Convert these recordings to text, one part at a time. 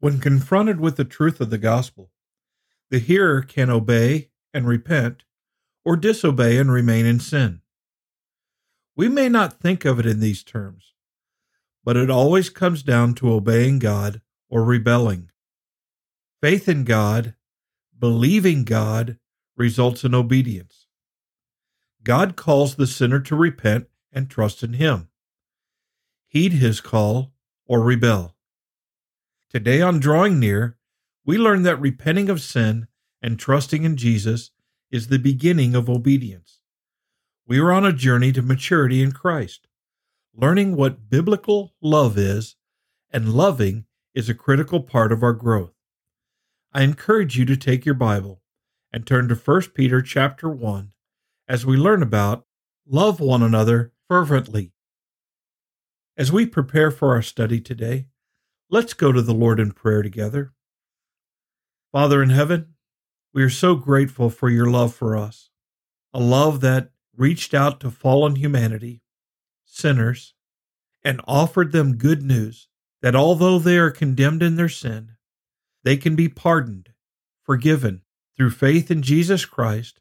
When confronted with the truth of the gospel, the hearer can obey and repent, or disobey and remain in sin. We may not think of it in these terms, but it always comes down to obeying God or rebelling. Faith in God, believing God, results in obedience. God calls the sinner to repent and trust in Him. Heed His call or rebel. Today on Drawing Near, we learn that repenting of sin and trusting in Jesus is the beginning of obedience. We are on a journey to maturity in Christ, learning what biblical love is, and loving is a critical part of our growth. I encourage you to take your Bible and turn to 1 Peter chapter 1 as we learn about love one another fervently. As we prepare for our study today, Let's go to the Lord in prayer together. Father in heaven, we are so grateful for your love for us, a love that reached out to fallen humanity, sinners, and offered them good news that although they are condemned in their sin, they can be pardoned, forgiven through faith in Jesus Christ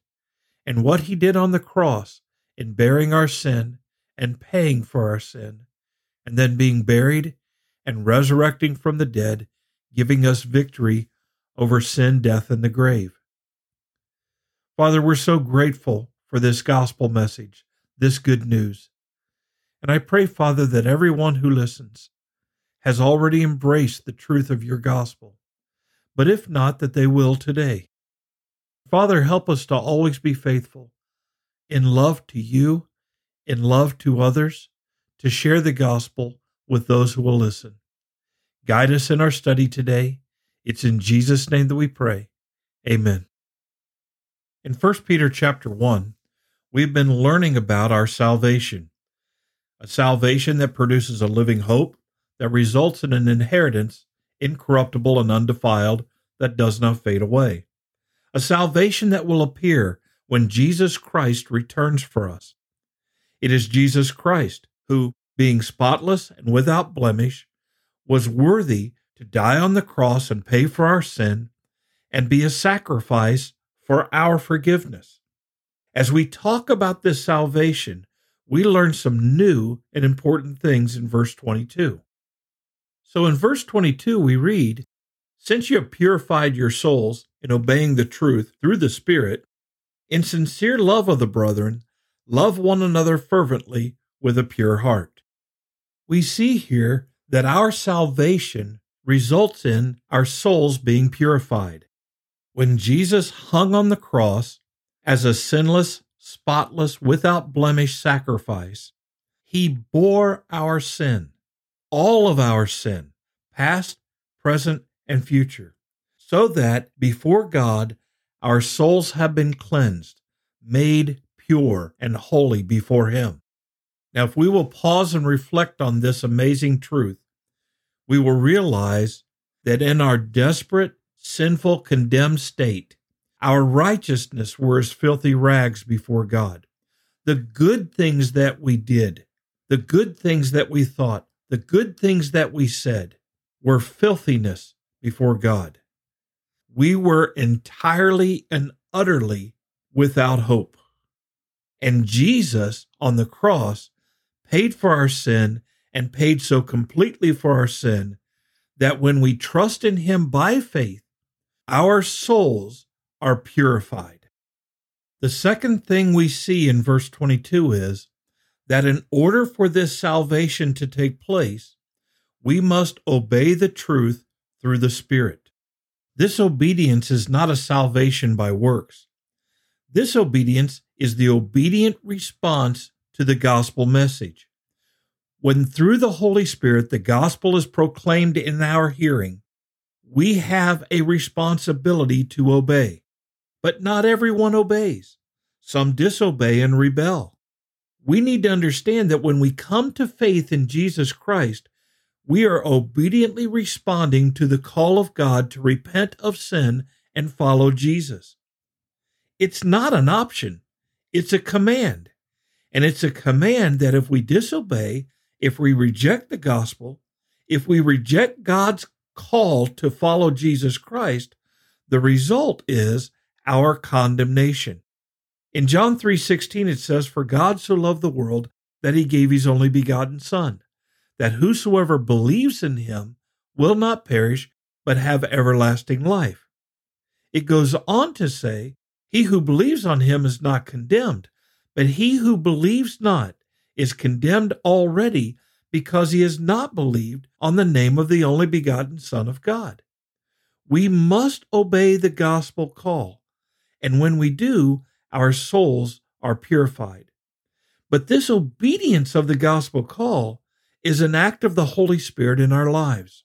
and what he did on the cross in bearing our sin and paying for our sin, and then being buried and resurrecting from the dead, giving us victory over sin, death, and the grave. Father, we're so grateful for this gospel message, this good news. And I pray, Father, that everyone who listens has already embraced the truth of your gospel, but if not, that they will today. Father, help us to always be faithful in love to you, in love to others, to share the gospel with those who will listen. Guide us in our study today. It's in Jesus' name that we pray. Amen. In 1 Peter chapter 1, we've been learning about our salvation, a salvation that produces a living hope that results in an inheritance incorruptible and undefiled that does not fade away, a salvation that will appear when Jesus Christ returns for us. It is Jesus Christ who, being spotless and without blemish, was worthy to die on the cross and pay for our sin and be a sacrifice for our forgiveness. As we talk about this salvation, we learn some new and important things in verse 22. So in verse 22, we read, Since you have purified your souls in obeying the truth through the Spirit, in sincere love of the brethren, love one another fervently with a pure heart we see here that our salvation results in our souls being purified. When Jesus hung on the cross as a sinless, spotless, without blemish sacrifice, he bore our sin, all of our sin, past, present, and future, so that before God our souls have been cleansed, made pure and holy before Him. Now, if we will pause and reflect on this amazing truth, we will realize that in our desperate, sinful, condemned state, our righteousness were as filthy rags before God. The good things that we did, the good things that we thought, the good things that we said were filthiness before God. We were entirely and utterly without hope. And Jesus on the cross paid for our sin and paid so completely for our sin that when we trust in Him by faith, our souls are purified. The second thing we see in verse 22 is that in order for this salvation to take place, we must obey the truth through the Spirit. This obedience is not a salvation by works. This obedience is the obedient response to the gospel message. When through the Holy Spirit the gospel is proclaimed in our hearing, we have a responsibility to obey. But not everyone obeys. Some disobey and rebel. We need to understand that when we come to faith in Jesus Christ, we are obediently responding to the call of God to repent of sin and follow Jesus. It's not an option, it's a command. And it's a command that if we disobey, if we reject the gospel, if we reject God's call to follow Jesus Christ, the result is our condemnation. In John 3:16 it says for God so loved the world that he gave his only begotten son that whosoever believes in him will not perish but have everlasting life. It goes on to say he who believes on him is not condemned but he who believes not is condemned already because he has not believed on the name of the only begotten Son of God. We must obey the gospel call, and when we do, our souls are purified. But this obedience of the gospel call is an act of the Holy Spirit in our lives.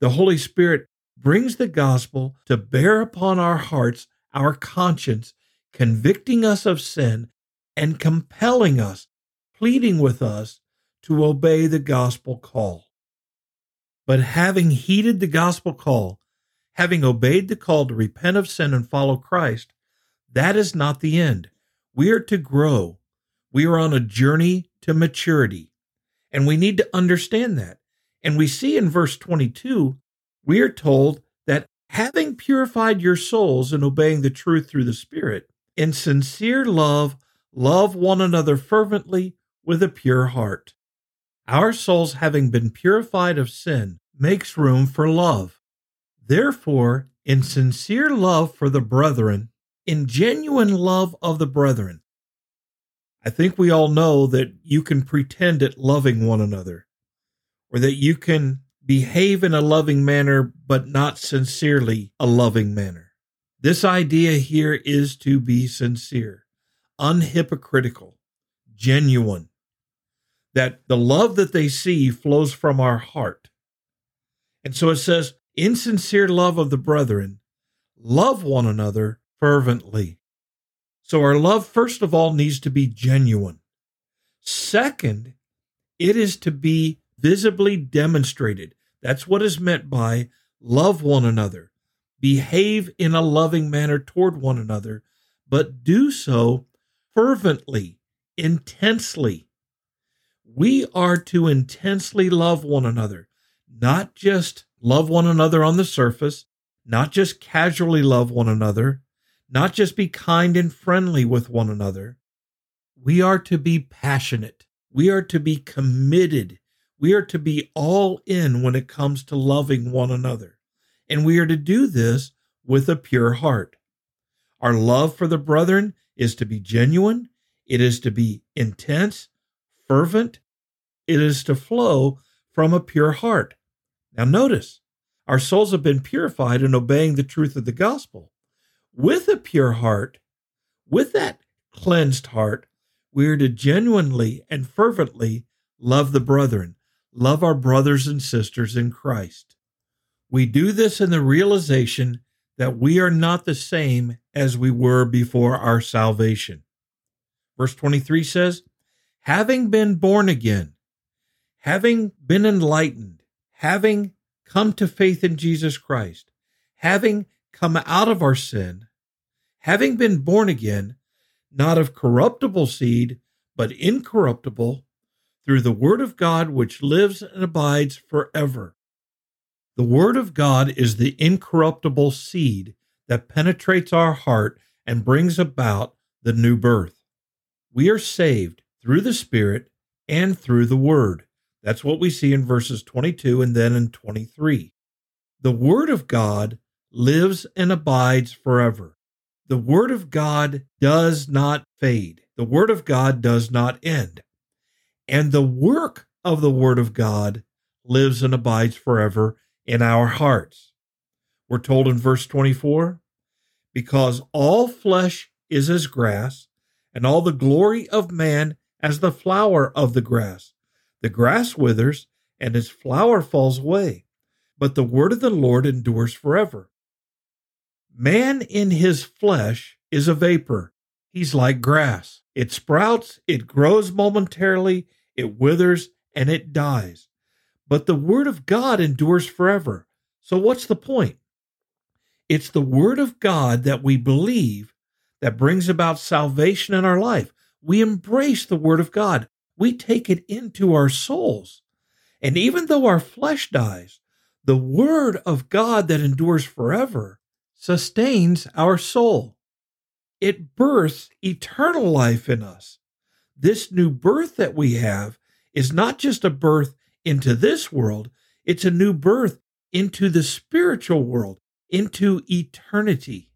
The Holy Spirit brings the gospel to bear upon our hearts, our conscience, convicting us of sin and compelling us, pleading with us to obey the gospel call. But having heeded the gospel call, having obeyed the call to repent of sin and follow Christ, that is not the end. We are to grow. We are on a journey to maturity. And we need to understand that. And we see in verse 22, we are told that having purified your souls in obeying the truth through the Spirit, in sincere love, love one another fervently with a pure heart. Our souls, having been purified of sin, makes room for love. Therefore, in sincere love for the brethren, in genuine love of the brethren, I think we all know that you can pretend at loving one another, or that you can behave in a loving manner, but not sincerely a loving manner. This idea here is to be sincere unhypocritical, genuine, that the love that they see flows from our heart. And so it says, in sincere love of the brethren, love one another fervently. So our love, first of all, needs to be genuine. Second, it is to be visibly demonstrated. That's what is meant by love one another, behave in a loving manner toward one another, but do so fervently, intensely. We are to intensely love one another, not just love one another on the surface, not just casually love one another, not just be kind and friendly with one another. We are to be passionate. We are to be committed. We are to be all in when it comes to loving one another. And we are to do this with a pure heart. Our love for the brethren is to be genuine, it is to be intense, fervent, it is to flow from a pure heart. Now, notice, our souls have been purified in obeying the truth of the gospel. With a pure heart, with that cleansed heart, we are to genuinely and fervently love the brethren, love our brothers and sisters in Christ. We do this in the realization that we are not the same as we were before our salvation. Verse 23 says, having been born again, having been enlightened, having come to faith in Jesus Christ, having come out of our sin, having been born again, not of corruptible seed, but incorruptible, through the Word of God which lives and abides forever. The Word of God is the incorruptible seed that penetrates our heart and brings about the new birth. We are saved through the Spirit and through the Word. That's what we see in verses 22 and then in 23. The Word of God lives and abides forever. The Word of God does not fade. The Word of God does not end. And the work of the Word of God lives and abides forever in our hearts. We're told in verse 24, because all flesh is as grass, and all the glory of man as the flower of the grass. The grass withers, and its flower falls away, but the word of the Lord endures forever. Man in his flesh is a vapor. He's like grass. It sprouts, it grows momentarily, it withers, and it dies but the word of God endures forever. So, what's the point? It's the word of God that we believe that brings about salvation in our life. We embrace the word of God, we take it into our souls. And even though our flesh dies, The Word of God that endures forever sustains our soul. It births eternal life in us. This new birth that we have is not just a birth into this world, it's a new birth into the spiritual world, into eternity.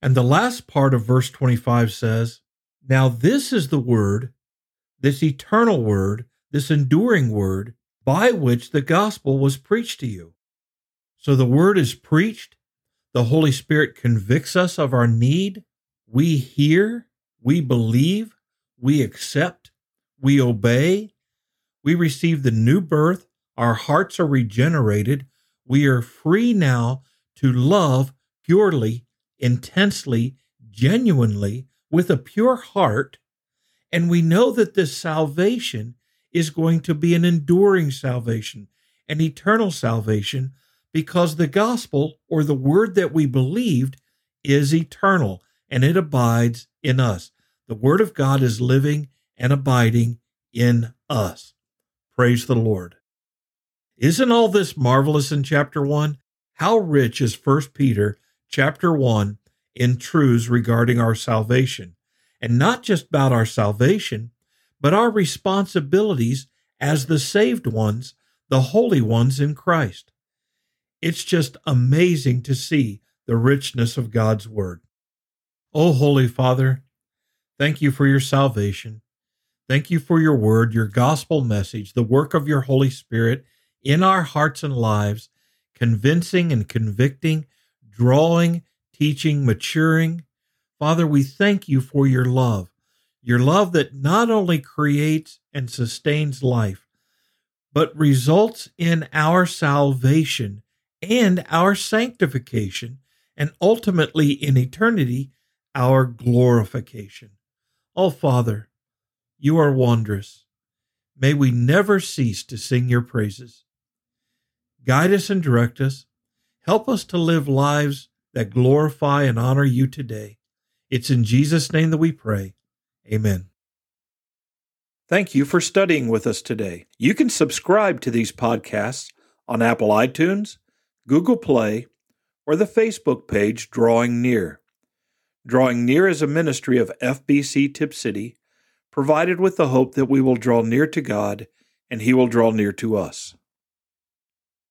And the last part of verse 25 says, Now this is the word, this eternal word, this enduring word, by which the gospel was preached to you. So the word is preached. The Holy Spirit convicts us of our need. We hear, we believe, we accept, we obey, we receive the new birth, our hearts are regenerated, we are free now to love purely, intensely, genuinely, with a pure heart. And we know that this salvation is going to be an enduring salvation, an eternal salvation, because the gospel or the word that we believed is eternal and it abides in us. The word of God is living and abiding in us. Praise the Lord. Isn't all this marvelous in chapter 1? How rich is 1 Peter chapter 1 in truths regarding our salvation, and not just about our salvation, but our responsibilities as the saved ones, the holy ones in Christ. It's just amazing to see the richness of God's Word. Oh, Holy Father, thank you for your salvation. Thank you for your Word, your gospel message, the work of your Holy Spirit in our hearts and lives, convincing and convicting, drawing, teaching, maturing. Father, we thank you for your love, your love that not only creates and sustains life, but results in our salvation and our sanctification, and ultimately in eternity, our glorification. Oh, Father, you are wondrous. May we never cease to sing your praises. Guide us and direct us. Help us to live lives that glorify and honor you today. It's in Jesus' name that we pray. Amen. Thank you for studying with us today. You can subscribe to these podcasts on Apple iTunes, Google Play, or the Facebook page Drawing Near. Drawing Near is a ministry of FBC Tipp City, provided with the hope that we will draw near to God and He will draw near to us.